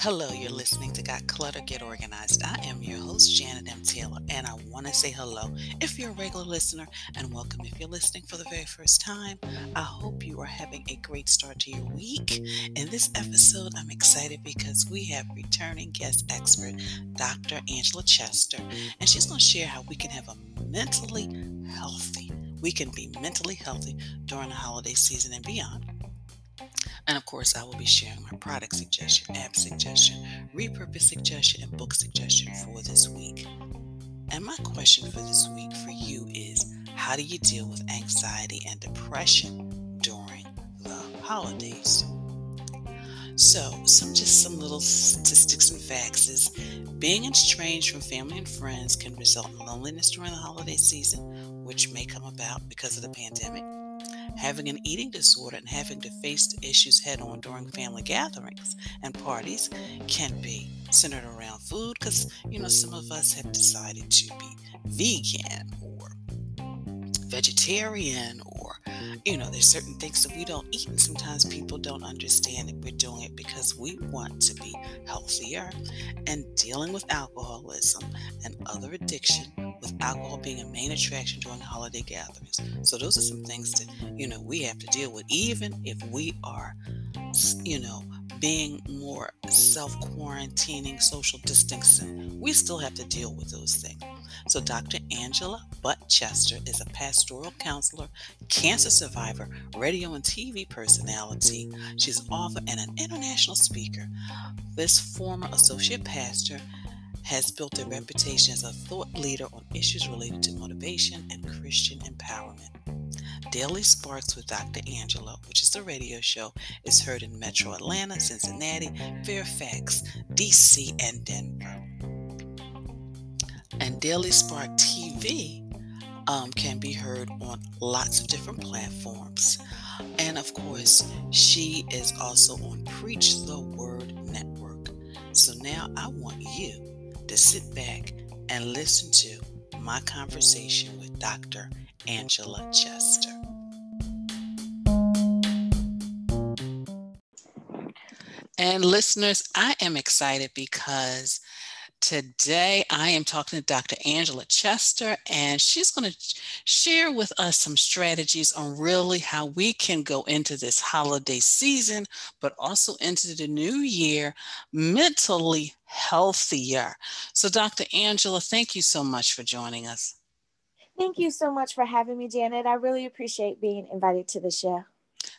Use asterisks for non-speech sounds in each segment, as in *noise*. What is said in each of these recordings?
Hello, you're listening to Got Clutter Get Organized. I am your host, Janet M. Taylor, and I want to say hello if you're a regular listener and welcome if you're listening for the very first time. I hope you are having a great start to your week. In this episode, I'm excited because we have returning guest expert, Dr. Angela Chester, and she's going to share how we can have a mentally healthy, we can be mentally healthy during the holiday season and beyond. And of course, I will be sharing my product suggestion, app suggestion, repurpose suggestion, and book suggestion for this week. And my question for this week for you is how do you deal with anxiety and depression during the holidays? So, some just some little statistics and facts is being estranged from family and friends can result in loneliness during the holiday season, which may come about because of the pandemic. Having an eating disorder and having to face the issues head on during family gatherings and parties can be centered around food because, you know, some of us have decided to be vegan vegetarian or you know there's certain things that we don't eat and sometimes people don't understand that we're doing it because we want to be healthier and dealing with alcoholism and other addiction with alcohol being a main attraction during holiday gatherings so those are some things that you know we have to deal with even if we are you know being more self quarantining, social distancing, we still have to deal with those things. So, Dr. Angela Butt Chester is a pastoral counselor, cancer survivor, radio and TV personality. She's an author and an international speaker. This former associate pastor has built a reputation as a thought leader on issues related to motivation and Christian empowerment. Daily Sparks with Dr. Angela, which is the radio show, is heard in Metro Atlanta, Cincinnati, Fairfax, DC, and Denver. And Daily Spark TV um, can be heard on lots of different platforms. And of course, she is also on Preach the Word Network. So now I want you to sit back and listen to my conversation with Dr. Angela Chester. And listeners, I am excited because today I am talking to Dr. Angela Chester, and she's going to share with us some strategies on really how we can go into this holiday season, but also into the new year mentally healthier. So, Dr. Angela, thank you so much for joining us. Thank you so much for having me, Janet. I really appreciate being invited to the show.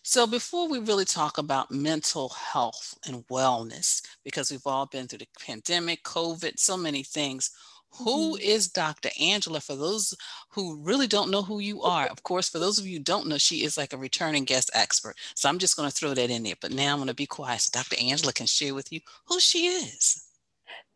So, before we really talk about mental health and wellness, because we've all been through the pandemic, COVID, so many things, who mm-hmm. is Dr. Angela? For those who really don't know who you are, of course, for those of you who don't know, she is like a returning guest expert. So I'm just going to throw that in there. But now I'm going to be quiet so Dr. Angela can share with you who she is.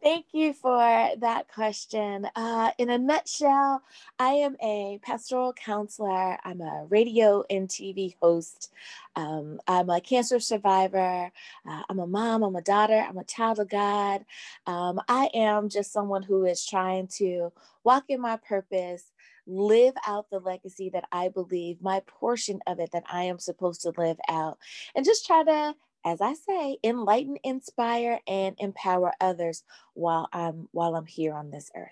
Thank you for that question. Uh, in a nutshell, I am a pastoral counselor. I'm a radio and TV host. Um, I'm a cancer survivor. Uh, I'm a mom. I'm a daughter. I'm a child of God. Um, I am just someone who is trying to walk in my purpose, live out the legacy that I believe, my portion of it that I am supposed to live out, and just try to as I say, enlighten, inspire, and empower others while I'm while I'm here on this earth.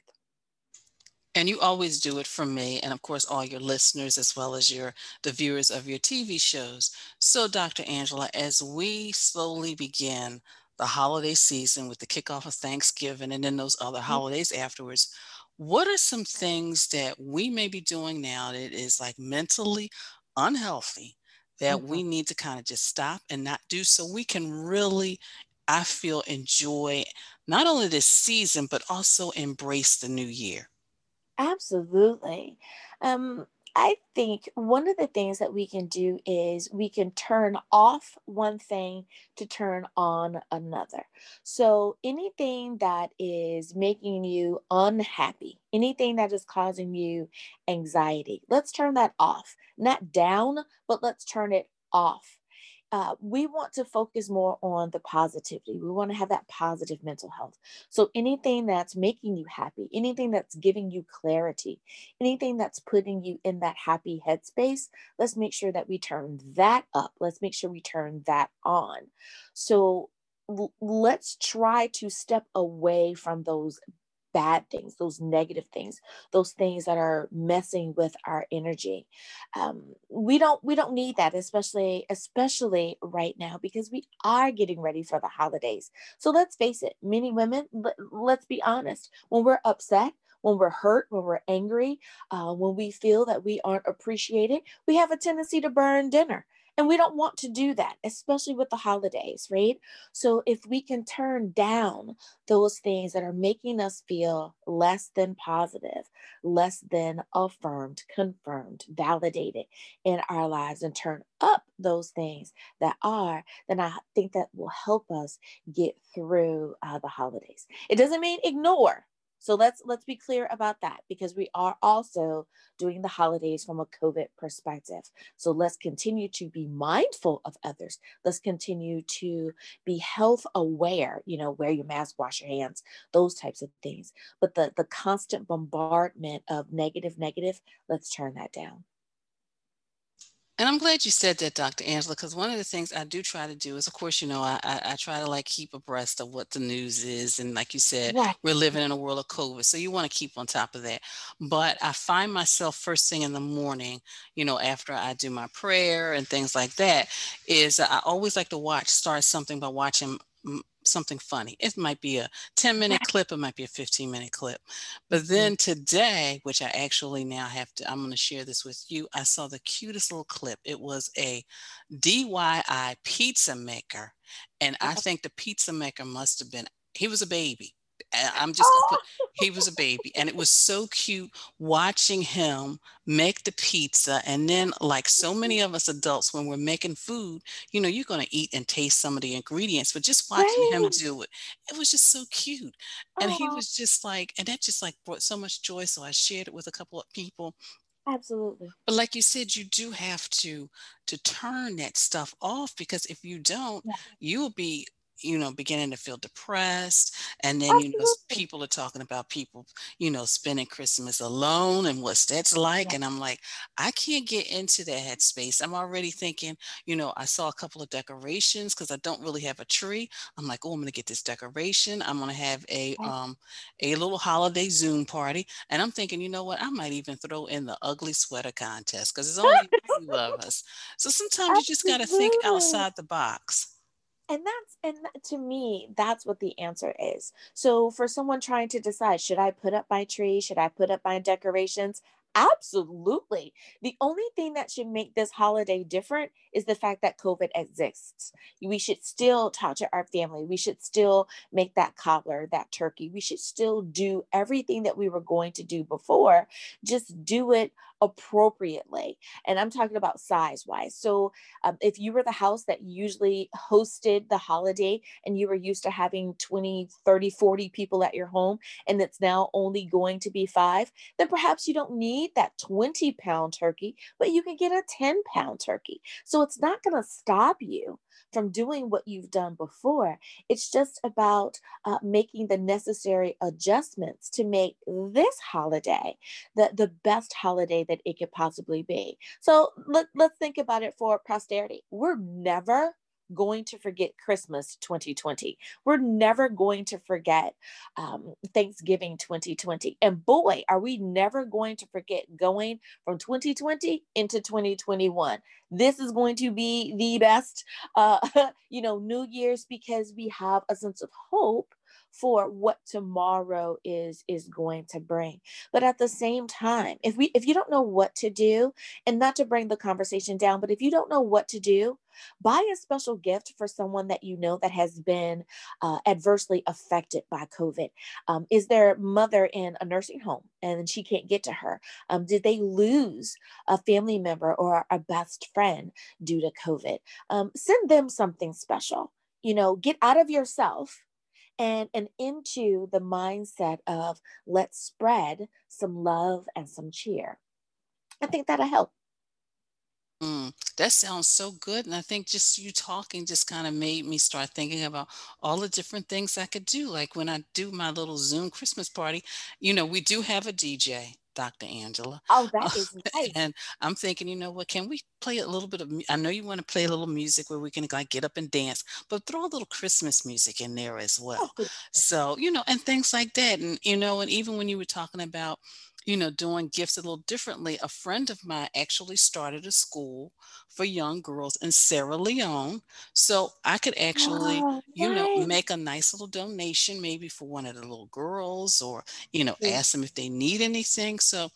And you always do it for me, and of course, all your listeners, as well as your the viewers of your TV shows. So, Dr. Angela, as we slowly begin the holiday season with the kickoff of Thanksgiving and then those other mm-hmm. holidays afterwards, what are some things that we may be doing now that is like mentally unhealthy that mm-hmm. we need to kind of just stop and not do so we can really i feel enjoy not only this season but also embrace the new year absolutely um I think one of the things that we can do is we can turn off one thing to turn on another. So, anything that is making you unhappy, anything that is causing you anxiety, let's turn that off. Not down, but let's turn it off. Uh, we want to focus more on the positivity. We want to have that positive mental health. So, anything that's making you happy, anything that's giving you clarity, anything that's putting you in that happy headspace, let's make sure that we turn that up. Let's make sure we turn that on. So, let's try to step away from those bad things, those negative things, those things that are messing with our energy. Um, we don't we don't need that, especially especially right now because we are getting ready for the holidays. So let's face it, many women. Let, let's be honest. When we're upset, when we're hurt, when we're angry, uh, when we feel that we aren't appreciated, we have a tendency to burn dinner. And we don't want to do that, especially with the holidays, right? So if we can turn down those things that are making us feel less than positive, less than affirmed, confirmed, validated in our lives, and turn up those things that are, then I think that will help us get through uh, the holidays. It doesn't mean ignore so let's let's be clear about that because we are also doing the holidays from a COVID perspective. So let's continue to be mindful of others. Let's continue to be health aware, you know, wear your mask, wash your hands, those types of things. But the the constant bombardment of negative negative, let's turn that down. And I'm glad you said that, Dr. Angela, because one of the things I do try to do is, of course, you know, I, I, I try to like keep abreast of what the news is. And like you said, right. we're living in a world of COVID. So you want to keep on top of that. But I find myself first thing in the morning, you know, after I do my prayer and things like that, is I always like to watch, start something by watching something funny. It might be a 10 minute clip, it might be a 15 minute clip. But mm-hmm. then today, which I actually now have to, I'm going to share this with you. I saw the cutest little clip. It was a DIY pizza maker. And I think the pizza maker must have been, he was a baby. *laughs* I'm just, oh. he was a baby. And it was so cute watching him make the pizza. And then, like so many of us adults, when we're making food, you know, you're going to eat and taste some of the ingredients, but just watching right. him do it, it was just so cute. And oh. he uh-huh. was just like, and that just like brought so much joy. So I shared it with a couple of people absolutely but like you said you do have to to turn that stuff off because if you don't yeah. you'll be you know, beginning to feel depressed. And then, Absolutely. you know, people are talking about people, you know, spending Christmas alone and what's that's like. Yeah. And I'm like, I can't get into that headspace. I'm already thinking, you know, I saw a couple of decorations because I don't really have a tree. I'm like, oh, I'm gonna get this decoration. I'm gonna have a um a little holiday Zoom party. And I'm thinking, you know what, I might even throw in the ugly sweater contest because there's only *laughs* two of us. So sometimes Absolutely. you just gotta think outside the box and that's and to me that's what the answer is so for someone trying to decide should i put up my tree should i put up my decorations Absolutely. The only thing that should make this holiday different is the fact that COVID exists. We should still talk to our family. We should still make that cobbler, that turkey. We should still do everything that we were going to do before, just do it appropriately. And I'm talking about size wise. So um, if you were the house that usually hosted the holiday and you were used to having 20, 30, 40 people at your home, and it's now only going to be five, then perhaps you don't need that 20 pound turkey, but you can get a 10 pound turkey. So it's not going to stop you from doing what you've done before. It's just about uh, making the necessary adjustments to make this holiday the, the best holiday that it could possibly be. So let, let's think about it for posterity. We're never going to forget Christmas 2020. We're never going to forget um, Thanksgiving 2020. And boy, are we never going to forget going from 2020 into 2021. This is going to be the best, uh, *laughs* you know, New Year's because we have a sense of hope for what tomorrow is is going to bring. But at the same time if we if you don't know what to do and not to bring the conversation down but if you don't know what to do buy a special gift for someone that you know that has been uh, adversely affected by covid. Um, is their mother in a nursing home and she can't get to her? Um, did they lose a family member or a best friend due to covid? Um, send them something special. You know get out of yourself and and into the mindset of let's spread some love and some cheer i think that'll help Mm, that sounds so good. And I think just you talking just kind of made me start thinking about all the different things I could do. Like when I do my little Zoom Christmas party, you know, we do have a DJ, Dr. Angela. Oh, that *laughs* Uh, nice. and I'm thinking, you know what, can we play a little bit of, I know you want to play a little music where we can like get up and dance, but throw a little Christmas music in there as Oh, well. goodness. So, you know, and things like that. And, you know, and even when you were talking about, you know, doing gifts a little differently. A friend of mine actually started a school for young girls in Sierra Leone. So I could actually, Oh, you know, make a nice little donation maybe for one of the little girls or, you know, ask them if they need anything. So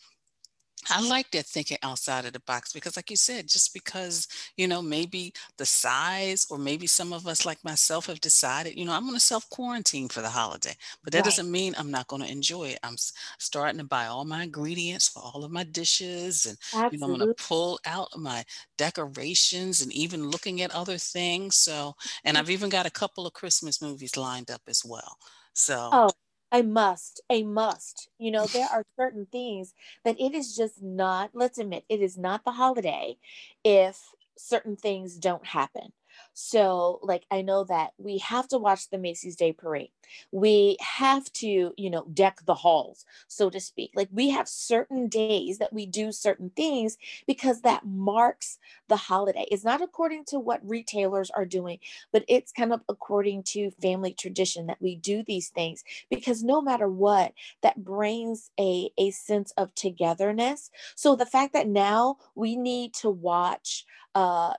I like that thinking outside of the box because, like you said, just because, you know, maybe the size or maybe some of us, like myself, have decided, you know, I'm going to self quarantine for the holiday, but that Right. doesn't mean I'm not going to enjoy it. I'm starting to buy all my ingredients for all of my dishes and, you know, I'm going to pull out my decorations and even looking at other things. So, and mm. I've even got a couple of Christmas movies lined up as well. So, Oh, I must, a must. You know, there are certain things that it is just not, let's admit, it is not the holiday if certain things don't happen. So, like, I know that we have to watch the Macy's Day Parade. We have to, you know, deck the halls, so to speak. Like, we have certain days that we do certain things because that marks the holiday. It's not according to what retailers are doing, but it's kind of according to family tradition that we do these things because no matter what that brings a a sense of togetherness so the fact that now we need to watch uh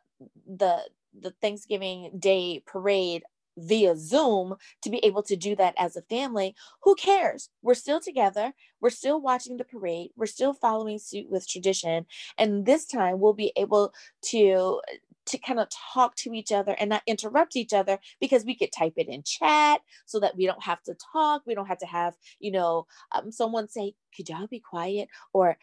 the the thanksgiving day parade via zoom to be able to do that as a family. Who cares? We're still together. We're still watching the parade. We're still following suit with tradition. And this time we'll be able to to kind of talk to each other and not interrupt each other because we could type it in chat so that we don't have to talk. We don't have to have you know um, someone say could y'all be quiet? or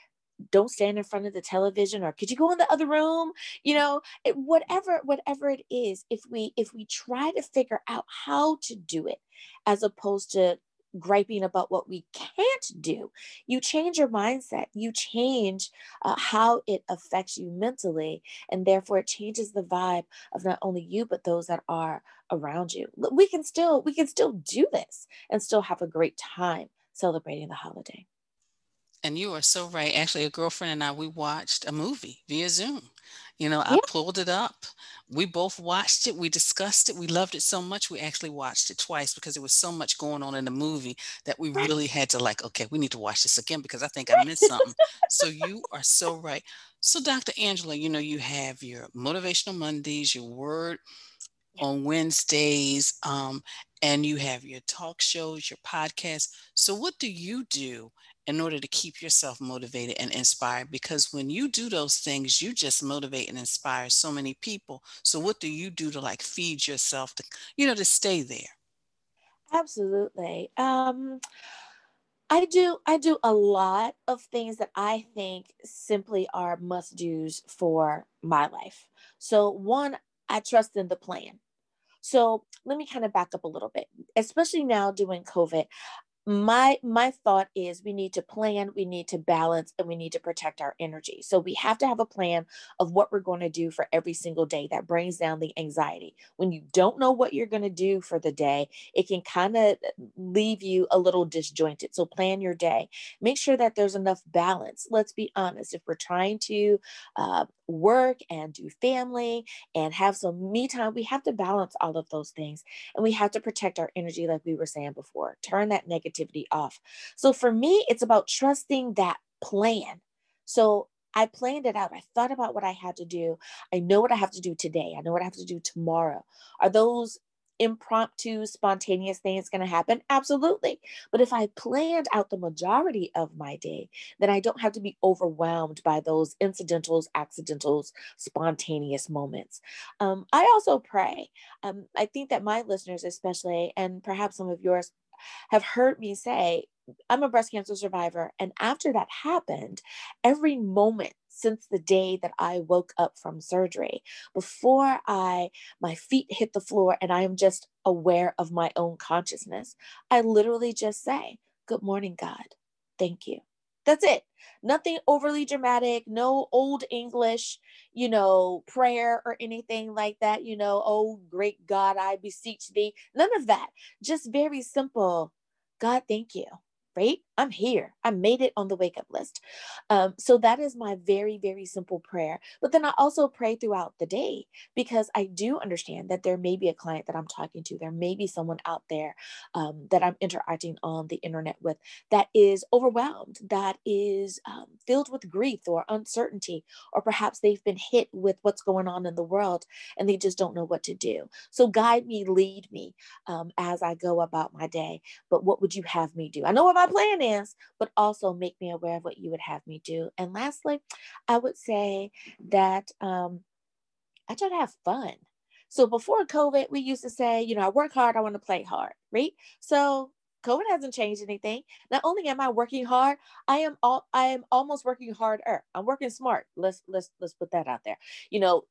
don't stand in front of the television or could you go in the other room? You know it, whatever whatever it is if we if we try to figure out how to do it as opposed to griping about what we can't do you change your mindset you change uh, how it affects you mentally and therefore it changes the vibe of not only you but those that are around you. We can still we can still do this and still have a great time celebrating the holiday And you are so right. Actually, a girlfriend and I, we watched a movie via Zoom. You know, I pulled it up. We both watched it. We discussed it. We loved it so much. We actually watched it twice because there was so much going on in the movie that we really had to, like, okay, we need to watch this again because I think I missed something. So you are so right. So, Dr. Angela, you know, you have your motivational Mondays, your word yeah on Wednesdays, um, and you have your talk shows, your podcast. So, what do you do in order to keep yourself motivated and inspired? Because when you do those things, you just motivate and inspire so many people. So, what do you do to like feed yourself to, you know, to stay there? Absolutely. Um, I do I do a lot of things that I think simply are must do's for my life. So one, I trust in the plan. So let me kind of back up a little bit, especially now doing COVID my my thought is we need to plan we need to balance and we need to protect our energy. So we have to have a plan of what we're going to do for every single day that brings down the anxiety. When you don't know what you're going to do for the day it can kind of leave you a little disjointed. So plan your day. Make sure that there's enough balance. Let's be honest if we're trying to uh, work and do family and have some me time we have to balance all of those things and we have to protect our energy like we were saying before turn that negativity off. So for me it's about trusting that plan. So i planned it out. I thought about what i had to do. I know what i have to do today. I know what i have to do tomorrow. Are those impromptu spontaneous things going to happen? Absolutely. But if i planned out the majority of my day then i don't have to be overwhelmed by those incidentals accidentals spontaneous moments. Um, i also pray. Um, I think that my listeners, especially, and perhaps some of yours, have heard me say, I'm a breast cancer survivor. And after that happened, every moment since the day that I woke up from surgery, before I my feet hit the floor and I am just aware of my own consciousness, I literally just say, Good morning, God. Thank you. That's it. Nothing overly dramatic, no old English, you know, prayer or anything like that, you know, oh great God, I beseech thee. None of that. Just very simple. God, thank you right? I'm here. I made it on the wake up list. Um, so that is my very, very simple prayer. But then I also pray throughout the day because I do understand that there may be a client that I'm talking to. There may be someone out there um, that I'm interacting on the internet with that is overwhelmed, that is um, filled with grief or uncertainty, or perhaps they've been hit with what's going on in the world and they just don't know what to do. So guide me, lead me um, as I go about my day. But what would you have me do? I know what my plan is, but also make me aware of what you would have me do. And lastly, I would say that um, I try to have fun. So before COVID, we used to say, you know, I work hard, I want to play hard, right? So COVID hasn't changed anything. Not only am I working hard, I am all I am almost working harder. I'm working smart. Let's let's let's put that out there. You know,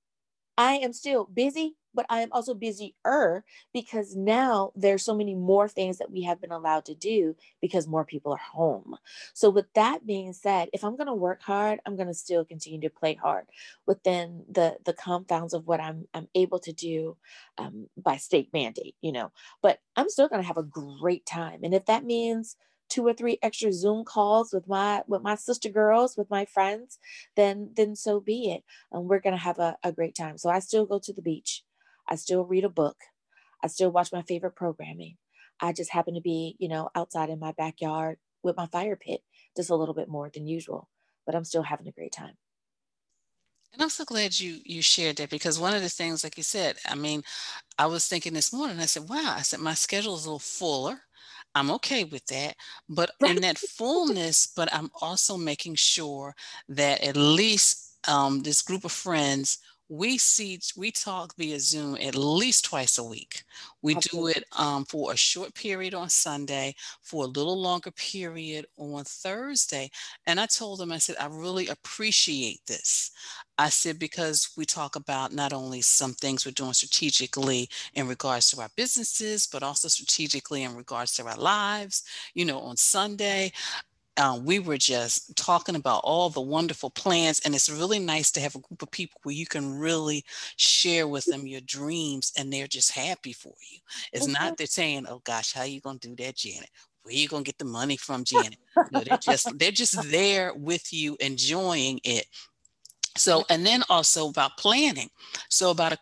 I am still busy, but I am also busier because now there's so many more things that we have been allowed to do because more people are home. So with that being said, if I'm going to work hard, I'm going to still continue to play hard within the the confounds of what I'm I'm able to do um, by state mandate, you know. But I'm still going to have a great time, and if that means two or three extra Zoom calls with my with my sister girls, with my friends, then then so be it. And we're gonna have a, a great time. So I still go to the beach. I still read a book. I still watch my favorite programming. I just happen to be, you know, outside in my backyard with my fire pit just a little bit more than usual. But I'm still having a great time. And I'm so glad you you shared that because one of the things, like you said, I mean, I was thinking this morning, I said, wow, I said my schedule is a little fuller. I'm okay with that. But in that fullness, but I'm also making sure that at least um, this group of friends we see we talk via zoom at least twice a week. We do it um, for a short period on sunday for a little longer period on thursday. And i told them i said i really appreciate this. I said because we talk about not only some things we're doing strategically in regards to our businesses but also strategically in regards to our lives. You know on sunday um, we were just talking about all the wonderful plans and it's really nice to have a group of people where you can really share with them your dreams and they're just happy for you. It's mm-hmm. not they're saying oh gosh how are you going to do that janet? Where are you going to get the money from janet? No, they're just they're just there with you enjoying it. So and then also about planning. So about a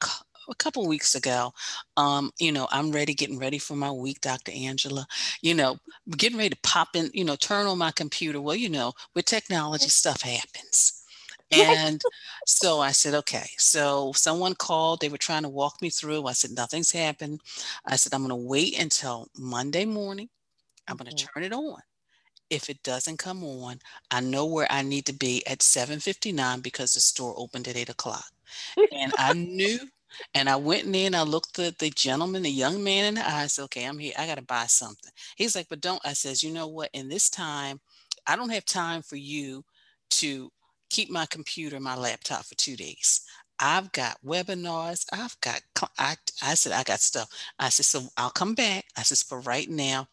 a couple weeks ago. Um, you know, I'm ready, getting ready for my week, Dr. Angela. You know, getting ready to pop in, you know, turn on my computer. Well, you know, with technology, stuff happens. And so I said, okay. So someone called, they were trying to walk me through. I said, nothing's happened. I said, I'm going to wait until Monday morning. I'm going to mm-hmm. turn it on. If it doesn't come on, I know where I need to be at 7:59 because the store opened at 8 o'clock. And I knew and I went in and I looked at the gentleman, the young man in the eye. I said, okay, I'm here. I got to buy something. He's like, but don't. I says, you know what? In this time, I don't have time for you to keep my computer, my laptop for two days. I've got webinars. I've got, I, I said, I got stuff. I said, so I'll come back. I says, for right now,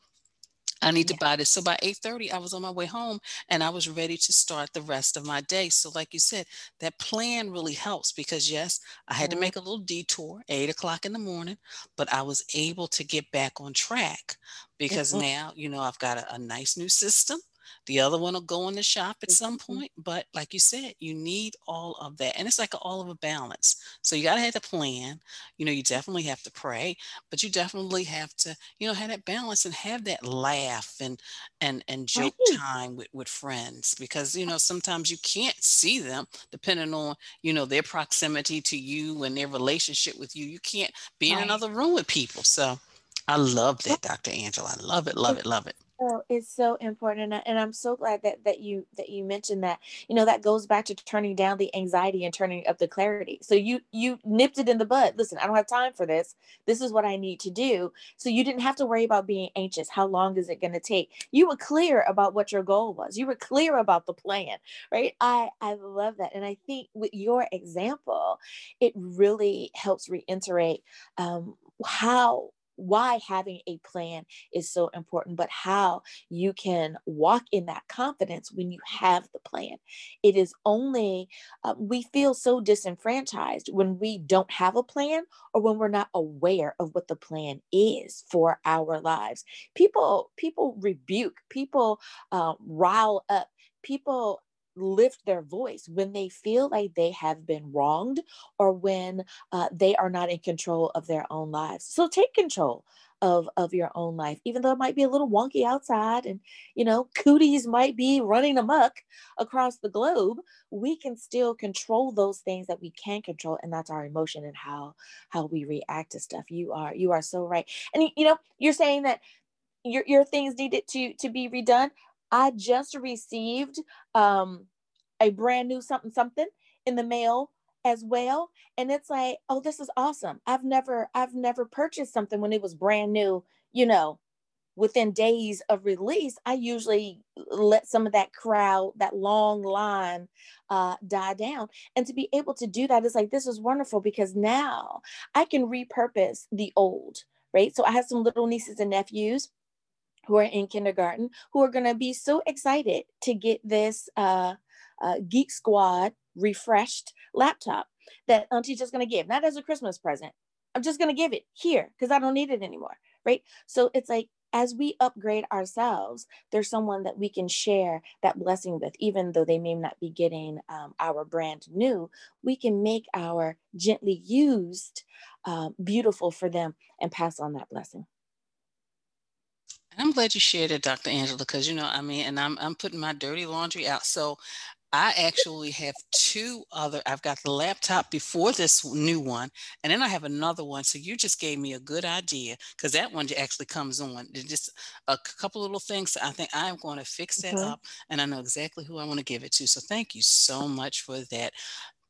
I need yeah. to buy this. So by 8:30, I was on my way home and I was ready to start the rest of my day. So, like you said, that plan really helps because yes, I had mm-hmm. to make a little detour, eight o'clock in the morning, but I was able to get back on track because mm-hmm. now, you know, I've got a, a nice new system. The other one will go in the shop at some mm-hmm. point. But like you said, you need all of that. And it's like all of a balance. So you got to have a plan. You know, you definitely have to pray, but you definitely have to, you know, have that balance and have that laugh and and and joke right. time with, with friends because you know sometimes you can't see them depending on you know their proximity to you and their relationship with you. You can't be right. in another room with people. So I love that, Dr. Angela. I love it, love it, love it so it's so important and, and i'm so glad that that you that you mentioned that. You know that goes back to turning down the anxiety and turning up the clarity. So you you nipped it in the bud. Listen i don't have time for this. This is what i need to do. So you didn't have to worry about being anxious. How long is it going to take? You were clear about what your goal was. You were clear about the plan right? I i love that and i think with your example it really helps reiterate um, how why having a plan is so important, but how you can walk in that confidence when you have the plan. It is only, uh, we feel so disenfranchised when we don't have a plan or when we're not aware of what the plan is for our lives. People, people rebuke, people uh, rile up, people lift their voice when they feel like they have been wronged or when uh, they are not in control of their own lives. So take control of of your own life even though it might be a little wonky outside and you know cooties might be running amok across the globe we can still control those things that we can control and that's our emotion and how how we react to stuff you are you are so right and you know you're saying that your, your things needed to to be redone I just received um, a brand new something something in the mail as well. And it's like oh this is awesome. I've never i've never purchased something when it was brand new you know within days of release. I usually let some of that crowd that long line uh, die down. And to be able to do that is like this is wonderful because now i can repurpose the old right? So i have some little nieces and nephews who are in kindergarten who are going to be so excited to get this uh, uh, Geek Squad refreshed laptop that Auntie's just going to give, not as a Christmas present. I'm just going to give it here because I don't need it anymore. Right. So it's like, as we upgrade ourselves, there's someone that we can share that blessing with, even though they may not be getting um, our brand new. We can make our gently used uh, beautiful for them and pass on that blessing. I'm glad you shared it, Dr. Angela, because you know, I mean, and I'm I'm putting my dirty laundry out. So I actually have two other. I've got the laptop before this new one, and then I have another one. So you just gave me a good idea because that one actually comes on. Just a couple little things. I think I'm going to fix that mm-hmm. up, and I know exactly who I want to give it to. So thank you so much for that.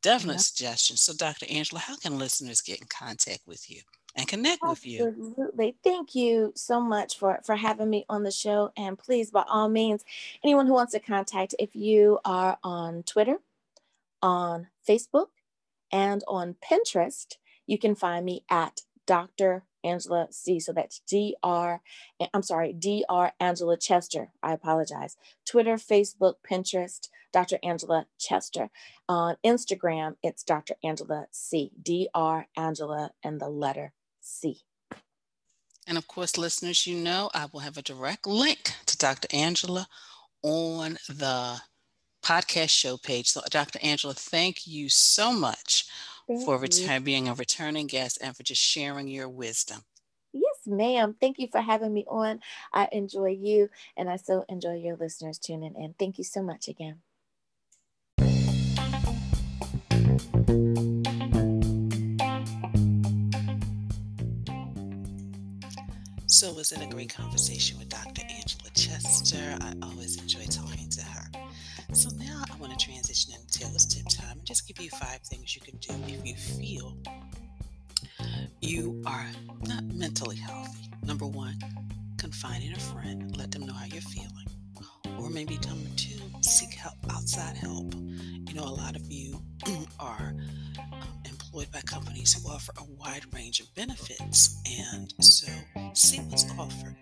Definite suggestion. So, Dr. Angela, how can listeners get in contact with you? And connect with you. Absolutely. Thank you so much for, for having me on the show. And please, by all means, anyone who wants to contact, if you are on Twitter, on Facebook, and on Pinterest, you can find me at Dr. Angela C. So that's Dr. I'm sorry, Dr. Angela Chester. I apologize. Twitter, Facebook, Pinterest, Dr. Angela Chester. On Instagram, it's Dr. Angela C. Dr. Angela and the letter C. And of course, listeners, you know I will have a direct link to Dr. Angela on the podcast show page. So, Dr. Angela, thank you so much thank for return, being a returning guest and for just sharing your wisdom. Yes, ma'am. Thank you for having me on. I enjoy you and I so enjoy your listeners tuning in. Thank you so much again. So, was it a great conversation with Dr. Angela Chester? I always enjoy talking to her. So, now I want to transition into Taylor's tip time and just give you five things you can do if you feel you are not mentally healthy. Number one, confide in a friend, let them know how you're feeling. Or maybe number two, seek help, outside help. You know, a lot of you *clears throat* are um, employed by companies who offer a wide range of benefits. And so see what's offered.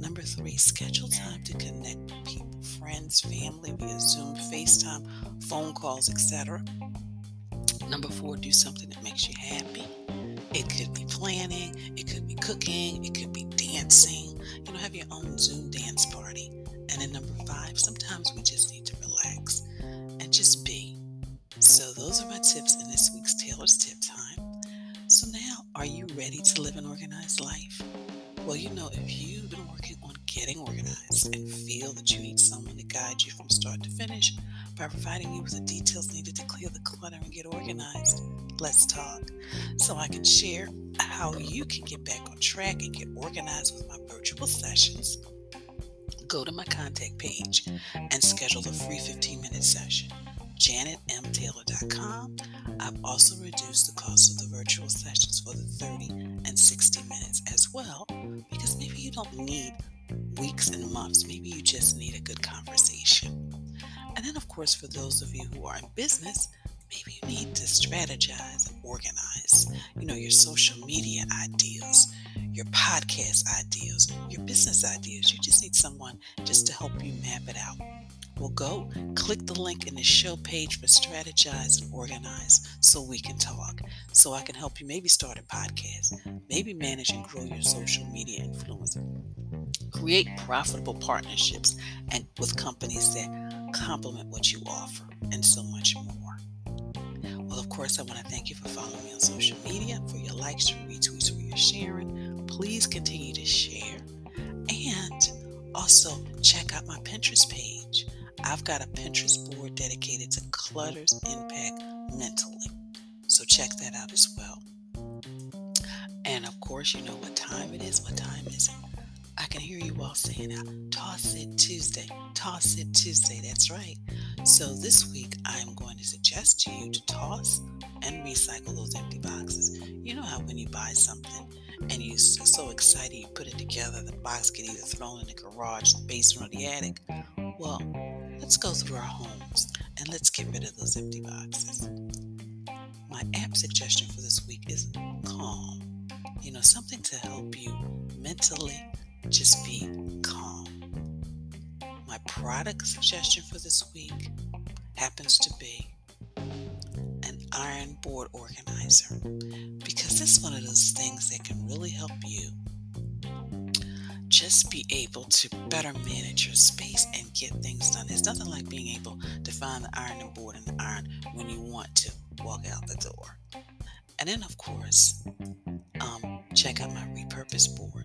Number three, schedule time to connect with people, friends, family via Zoom, FaceTime, phone calls, etc. Number four, do something that makes you happy. It could be planning, it could be cooking, it could be dancing. You know, have your own Zoom dance party. And then number five, sometimes we just need to relax and just. So, those are my tips in this week's Taylor's Tip Time. So, now are you ready to live an organized life? Well, you know, if you've been working on getting organized and feel that you need someone to guide you from start to finish by providing you with the details needed to clear the clutter and get organized, let's talk so I can share how you can get back on track and get organized with my virtual sessions. Go to my contact page and schedule a free 15 minute session janetmtaylor.com. I've also reduced the cost of the virtual sessions for the 30 and 60 minutes as well, because maybe you don't need weeks and months. Maybe you just need a good conversation. And then, of course, for those of you who are in business, maybe you need to strategize and organize, you know, your social media ideas, your podcast ideas, your business ideas. You just need someone just to help you map it out. Well, go click the link in the show page for Strategize and Organize so we can talk. So I can help you maybe start a podcast, maybe manage and grow your social media influence, create profitable partnerships and with companies that complement what you offer, and so much more. Well, of course, I want to thank you for following me on social media, for your likes, your retweets, for your sharing. Please continue to share. And also check out my Pinterest page. I've got a Pinterest board dedicated to clutter's impact mentally. So check that out as well. And of course, you know what time it is. What time is it? I can hear you all saying out, toss it Tuesday, toss it Tuesday. That's right. So this week, I'm going to suggest to you to toss and recycle those empty boxes. You know how when you buy something and you're so excited you put it together, the box get either thrown in the garage, the basement, or the attic. Well, let's go through our homes and let's get rid of those empty boxes. My app suggestion for this week is Calm. You know, something to help you mentally just be calm. My product suggestion for this week happens to be an iron board organizer because is one of those things that can really help you just be able to better manage your space and get things done. There's nothing like being able to find the ironing board and the iron when you want to walk out the door. And then, of course, um, check out my repurpose board.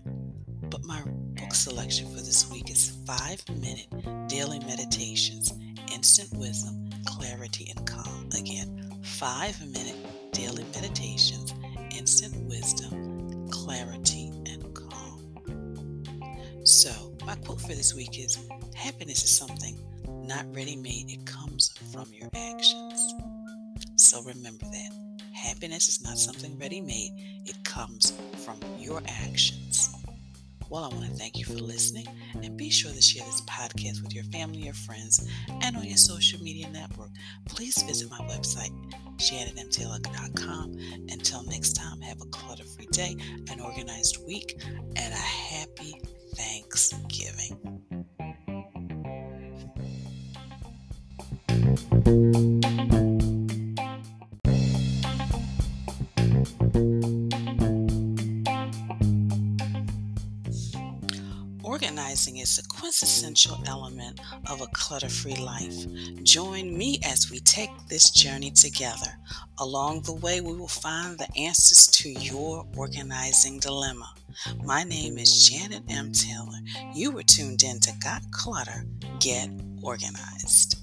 But my book selection for this week is Five Minute Daily Meditations Instant Wisdom, Clarity, and Calm. Again, Five Minute Daily Meditations Instant Wisdom, Clarity, and. So, my quote for this week is Happiness is something not ready made, it comes from your actions. So, remember that. Happiness is not something ready made, it comes from your actions. Well, I want to thank you for listening and be sure to share this podcast with your family, your friends, and on your social media network. Please visit my website, janetmtaylor.com. Until next time, have a clutter free day, an organized week, and a happy Thanksgiving. Organizing is a quintessential element of a clutter free life. Join me as we take this journey together. Along the way, we will find the answers to your organizing dilemma. My name is Janet M. Taylor. You were tuned in to Got Clutter, Get Organized.